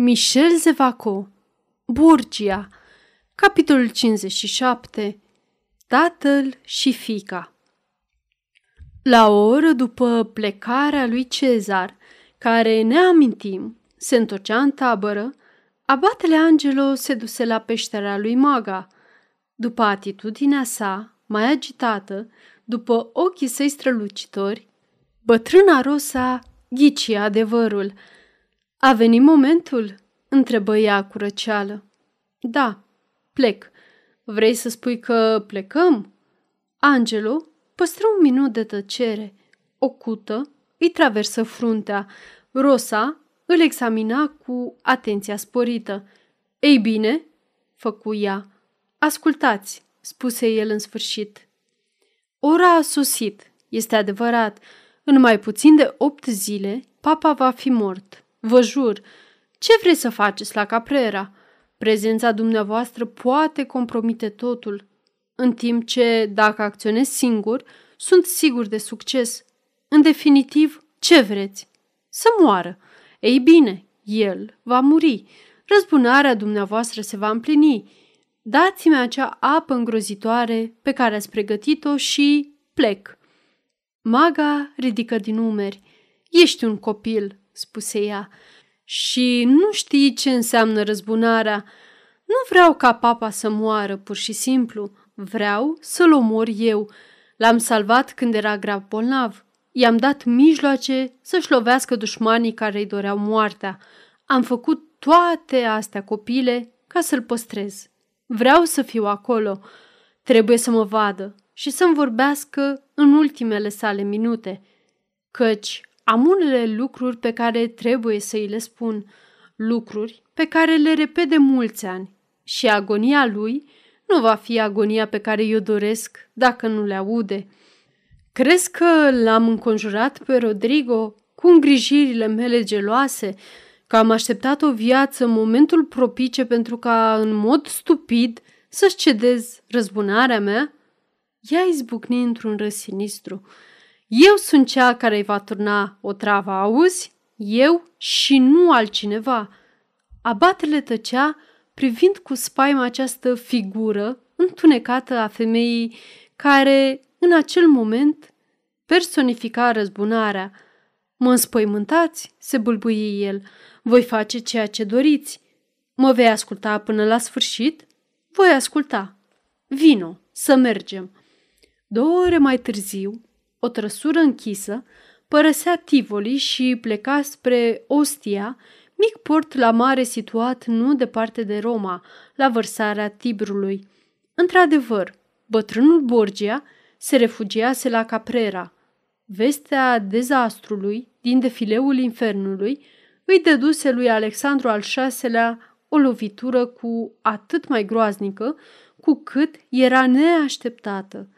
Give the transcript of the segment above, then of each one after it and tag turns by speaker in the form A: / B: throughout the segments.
A: Michel Zevaco Burgia Capitolul 57 Tatăl și fica La o oră după plecarea lui Cezar, care, ne amintim, se întorcea în tabără, abatele Angelo se duse la peștera lui Maga. După atitudinea sa, mai agitată, după ochii săi strălucitori, bătrâna Rosa ghici adevărul – a venit momentul?" întrebă ea cu răceală. Da, plec. Vrei să spui că plecăm?" Angelo păstră un minut de tăcere. O cută îi traversă fruntea. Rosa îl examina cu atenția sporită. Ei bine, făcu ea. Ascultați, spuse el în sfârșit. Ora a sosit, este adevărat. În mai puțin de opt zile, papa va fi mort. Vă jur, ce vreți să faceți la Caprera? Prezența dumneavoastră poate compromite totul, în timp ce, dacă acționez singur, sunt sigur de succes. În definitiv, ce vreți? Să moară. Ei bine, el va muri. Răzbunarea dumneavoastră se va împlini. Dați-mi acea apă îngrozitoare pe care ați pregătit-o și plec. Maga ridică din umeri. Ești un copil, spuse ea, și nu știi ce înseamnă răzbunarea. Nu vreau ca papa să moară, pur și simplu. Vreau să-l omor eu. L-am salvat când era grav bolnav. I-am dat mijloace să-și lovească dușmanii care îi doreau moartea. Am făcut toate astea copile ca să-l păstrez. Vreau să fiu acolo. Trebuie să mă vadă și să-mi vorbească în ultimele sale minute, căci am unele lucruri pe care trebuie să îi le spun, lucruri pe care le repede mulți ani și agonia lui nu va fi agonia pe care eu doresc dacă nu le aude. Crezi că l-am înconjurat pe Rodrigo cu îngrijirile mele geloase, că am așteptat o viață în momentul propice pentru ca, în mod stupid, să-și cedez răzbunarea mea? Ea izbucni într-un râs sinistru. Eu sunt cea care îi va turna o travă, auzi? Eu și nu altcineva. Abatele tăcea privind cu spaimă această figură întunecată a femeii care, în acel moment, personifica răzbunarea. Mă înspăimântați, se bâlbâie el. Voi face ceea ce doriți. Mă vei asculta până la sfârșit? Voi asculta. Vino, să mergem. Două ore mai târziu, o trăsură închisă, părăsea Tivoli și pleca spre Ostia, mic port la mare situat nu departe de Roma, la vărsarea Tibrului. Într-adevăr, bătrânul Borgia se refugiase la Caprera. Vestea dezastrului din defileul infernului îi dăduse lui Alexandru al VI-lea o lovitură cu atât mai groaznică cu cât era neașteptată.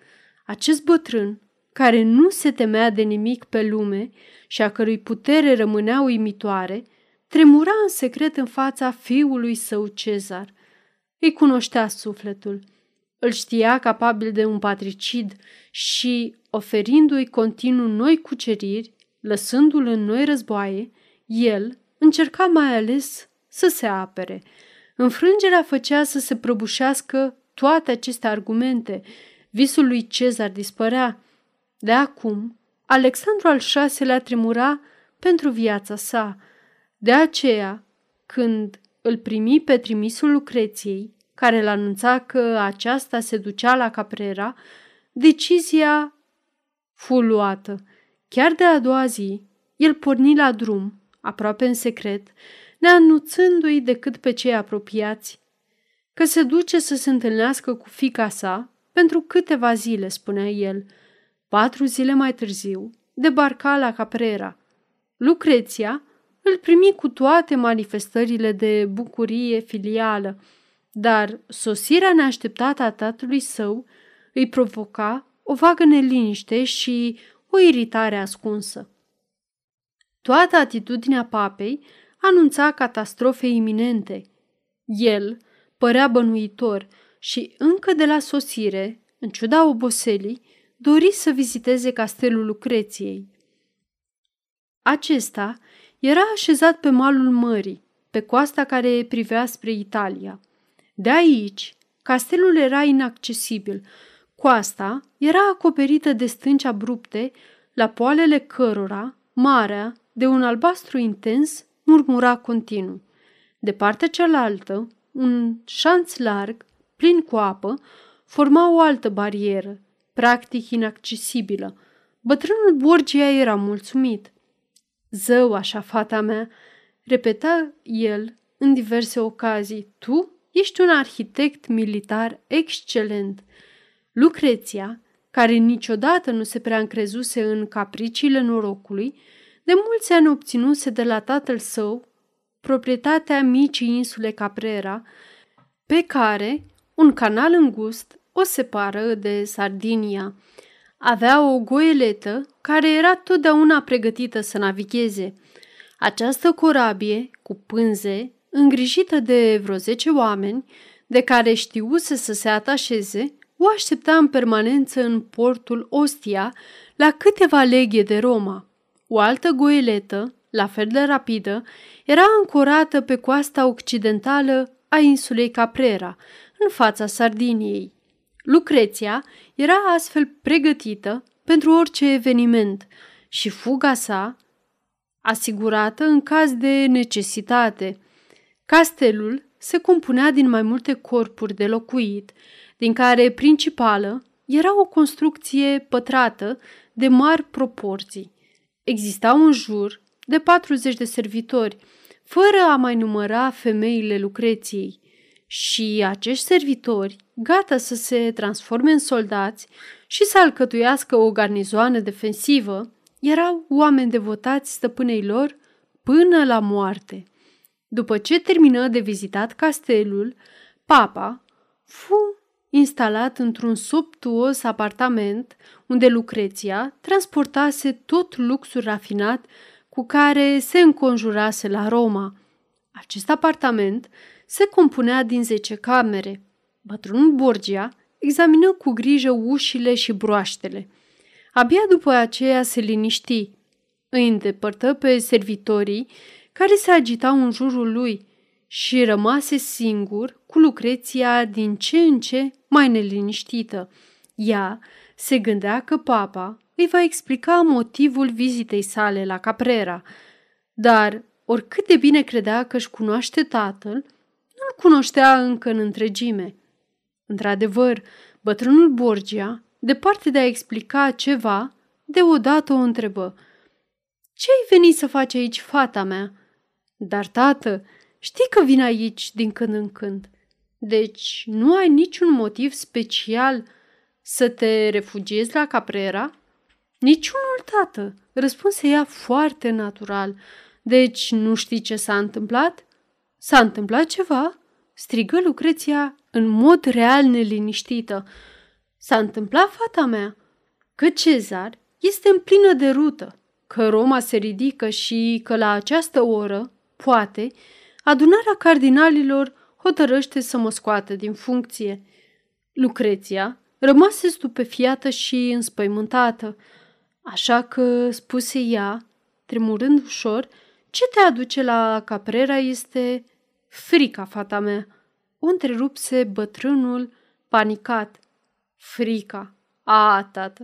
A: Acest bătrân care nu se temea de nimic pe lume și a cărui putere rămânea uimitoare, tremura în secret în fața fiului său Cezar. Îi cunoștea sufletul, îl știa capabil de un patricid și, oferindu-i continuu noi cuceriri, lăsându-l în noi războaie, el încerca mai ales să se apere. Înfrângerea făcea să se prăbușească toate aceste argumente. Visul lui Cezar dispărea, de acum, Alexandru al VI-lea tremura pentru viața sa. De aceea, când îl primi pe trimisul Lucreției, care îl anunța că aceasta se ducea la Caprera, decizia fu luată. Chiar de a doua zi, el porni la drum, aproape în secret, neanunțându-i decât pe cei apropiați, că se duce să se întâlnească cu fica sa pentru câteva zile, spunea el – Patru zile mai târziu, debarca la Caprera. Lucreția îl primi cu toate manifestările de bucurie filială, dar sosirea neașteptată a tatălui său îi provoca o vagă neliniște și o iritare ascunsă. Toată atitudinea papei anunța catastrofe iminente. El părea bănuitor și încă de la sosire, în ciuda oboselii, dori să viziteze castelul Lucreției. Acesta era așezat pe malul mării, pe coasta care privea spre Italia. De aici, castelul era inaccesibil. Coasta era acoperită de stânci abrupte, la poalele cărora marea, de un albastru intens, murmura continuu. De partea cealaltă, un șanț larg, plin cu apă, forma o altă barieră, practic inaccesibilă. Bătrânul Borgia era mulțumit. Zău, așa, fata mea, repeta el în diverse ocazii, tu ești un arhitect militar excelent. Lucreția, care niciodată nu se prea încrezuse în capriciile norocului, de mulți ani obținuse de la tatăl său proprietatea micii insule Caprera, pe care un canal îngust o separă de Sardinia. Avea o goeletă care era totdeauna pregătită să navigheze. Această corabie, cu pânze, îngrijită de vreo zece oameni, de care știuse să se atașeze, o aștepta în permanență în portul Ostia, la câteva leghe de Roma. O altă goeletă, la fel de rapidă, era ancorată pe coasta occidentală a insulei Caprera, în fața Sardiniei. Lucreția era astfel pregătită pentru orice eveniment și fuga sa asigurată în caz de necesitate. Castelul se compunea din mai multe corpuri de locuit, din care principală era o construcție pătrată de mari proporții. Existau în jur de 40 de servitori, fără a mai număra femeile Lucreției. Și acești servitori, gata să se transforme în soldați și să alcătuiască o garnizoană defensivă, erau oameni devotați stăpânei lor până la moarte. După ce termină de vizitat castelul, papa fu instalat într-un subtuos apartament unde Lucreția transportase tot luxul rafinat cu care se înconjurase la Roma. Acest apartament se compunea din zece camere. Bătrânul Borgia examină cu grijă ușile și broaștele. Abia după aceea se liniști. Îi îndepărtă pe servitorii care se agitau în jurul lui și rămase singur cu Lucreția din ce în ce mai neliniștită. Ea se gândea că papa îi va explica motivul vizitei sale la Caprera, dar oricât de bine credea că își cunoaște tatăl, nu-l cunoștea încă în întregime. Într-adevăr, bătrânul Borgia, departe de a explica ceva, deodată o întrebă. Ce-ai venit să faci aici, fata mea?" Dar, tată, știi că vin aici din când în când. Deci nu ai niciun motiv special să te refugiezi la Caprera?" Niciunul, tată, răspunse ea foarte natural. Deci nu știi ce s-a întâmplat? S-a întâmplat ceva? Strigă Lucreția în mod real neliniștită. S-a întâmplat, fata mea, că Cezar este în plină derută, că Roma se ridică și că la această oră, poate, adunarea cardinalilor hotărăște să mă scoată din funcție. Lucreția rămase stupefiată și înspăimântată, așa că, spuse ea, tremurând ușor, ce te aduce la Caprera este frica, fata mea. O întrerupse bătrânul, panicat. Frica. A, tată,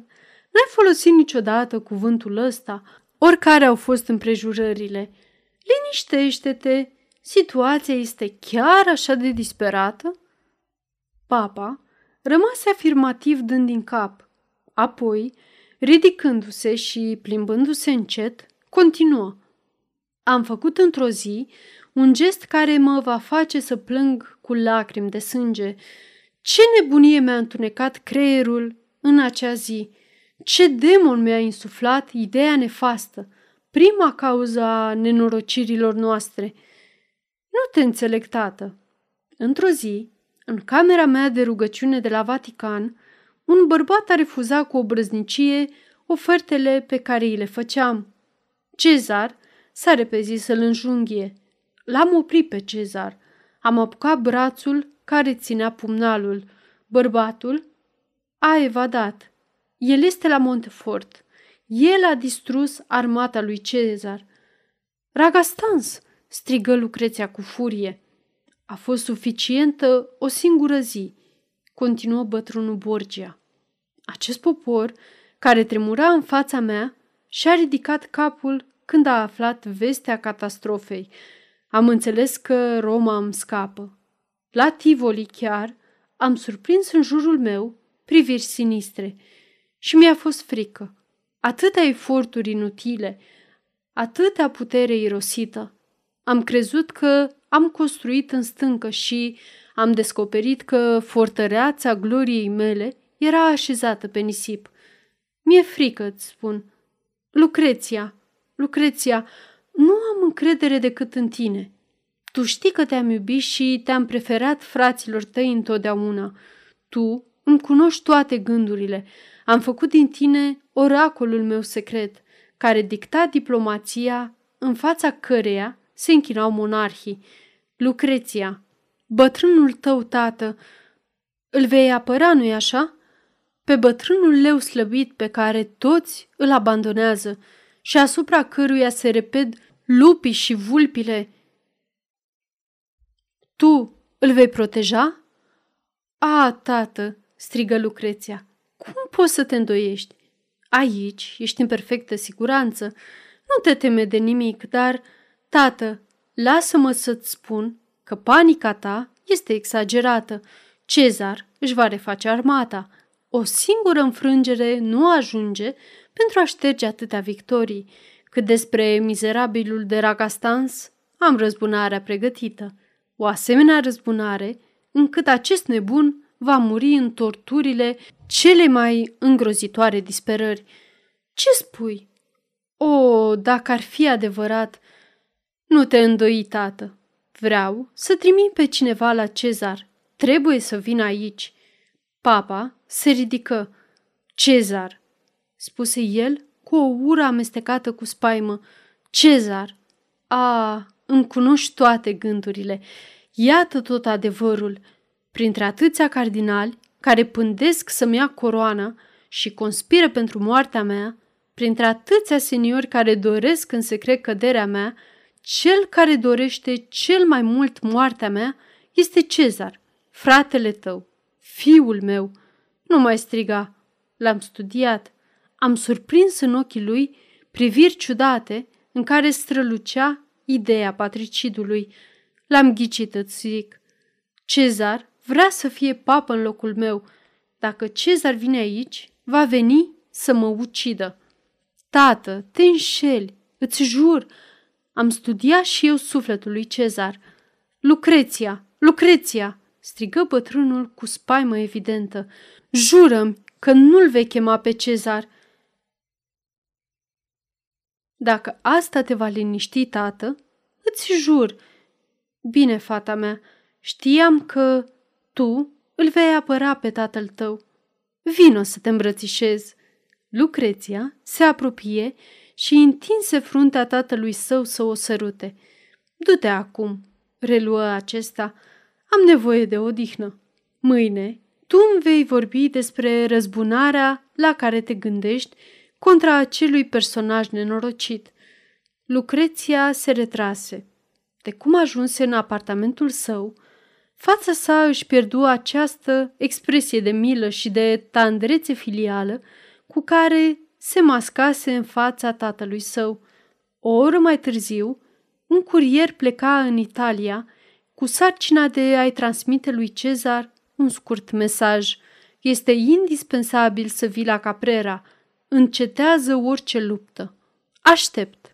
A: n-ai folosit niciodată cuvântul ăsta, oricare au fost împrejurările. Liniștește-te, situația este chiar așa de disperată? Papa rămase afirmativ dând din cap. Apoi, ridicându-se și plimbându-se încet, continuă. Am făcut într-o zi un gest care mă va face să plâng cu lacrimi de sânge. Ce nebunie mi-a întunecat creierul în acea zi! Ce demon mi-a insuflat ideea nefastă, prima cauză a nenorocirilor noastre. Nu te înțeleg, tată. Într-o zi, în camera mea de rugăciune de la Vatican, un bărbat a refuzat cu obrăznicie ofertele pe care îi le făceam. Cezar s-a repezit să-l înjunghie. L-am oprit pe Cezar. Am apucat brațul care ținea pumnalul. Bărbatul a evadat. El este la Montefort. El a distrus armata lui Cezar. Ragastans, strigă Lucreția cu furie. A fost suficientă o singură zi, continuă bătrânul Borgia. Acest popor, care tremura în fața mea, și-a ridicat capul când a aflat vestea catastrofei. Am înțeles că Roma îmi scapă. La Tivoli chiar am surprins în jurul meu priviri sinistre și mi-a fost frică. Atâtea eforturi inutile, atâtea putere irosită. Am crezut că am construit în stâncă și am descoperit că fortăreața gloriei mele era așezată pe nisip. Mi-e frică, îți spun. Lucreția, Lucreția, nu am încredere decât în tine. Tu știi că te-am iubit și te-am preferat fraților tăi întotdeauna. Tu îmi cunoști toate gândurile. Am făcut din tine oracolul meu secret, care dicta diplomația în fața căreia se închinau monarhii. Lucreția, bătrânul tău tată, îl vei apăra, nu-i așa? Pe bătrânul leu slăbit pe care toți îl abandonează și asupra căruia se reped lupii și vulpile. Tu îl vei proteja? A, tată, strigă Lucreția, cum poți să te îndoiești? Aici ești în perfectă siguranță. Nu te teme de nimic, dar, tată, lasă-mă să-ți spun că panica ta este exagerată. Cezar își va reface armata. O singură înfrângere nu ajunge pentru a șterge atâtea victorii. Cât despre mizerabilul de Ragastans, am răzbunarea pregătită. O asemenea răzbunare încât acest nebun va muri în torturile cele mai îngrozitoare disperări. Ce spui? O, dacă ar fi adevărat! Nu te îndoi, tată. Vreau să trimit pe cineva la Cezar. Trebuie să vină aici. Papa se ridică. Cezar, spuse el cu o ură amestecată cu spaimă. Cezar, a, îmi cunoști toate gândurile. Iată tot adevărul. Printre atâția cardinali care pândesc să-mi ia coroana și conspiră pentru moartea mea, printre atâția seniori care doresc în secret căderea mea, cel care dorește cel mai mult moartea mea este Cezar, fratele tău, fiul meu. Nu mai striga, l-am studiat, am surprins în ochii lui priviri ciudate în care strălucea ideea patricidului. L-am ghicit, îți zic. Cezar vrea să fie papă în locul meu. Dacă Cezar vine aici, va veni să mă ucidă. Tată, te înșeli, îți jur. Am studiat și eu sufletul lui Cezar. Lucreția, Lucreția, strigă bătrânul cu spaimă evidentă. Jură-mi că nu-l vei chema pe Cezar. Dacă asta te va liniști, tată, îți jur. Bine, fata mea, știam că tu îl vei apăra pe tatăl tău. Vino să te îmbrățișez. Lucreția se apropie și întinse fruntea tatălui său să o sărute. Du-te acum, reluă acesta, am nevoie de odihnă. Mâine tu îmi vei vorbi despre răzbunarea la care te gândești contra acelui personaj nenorocit. Lucreția se retrase. De cum ajunse în apartamentul său, fața sa își pierdu această expresie de milă și de tandrețe filială cu care se mascase în fața tatălui său. O oră mai târziu, un curier pleca în Italia cu sarcina de a-i transmite lui Cezar un scurt mesaj. Este indispensabil să vii la Caprera – Încetează orice luptă. Aștept.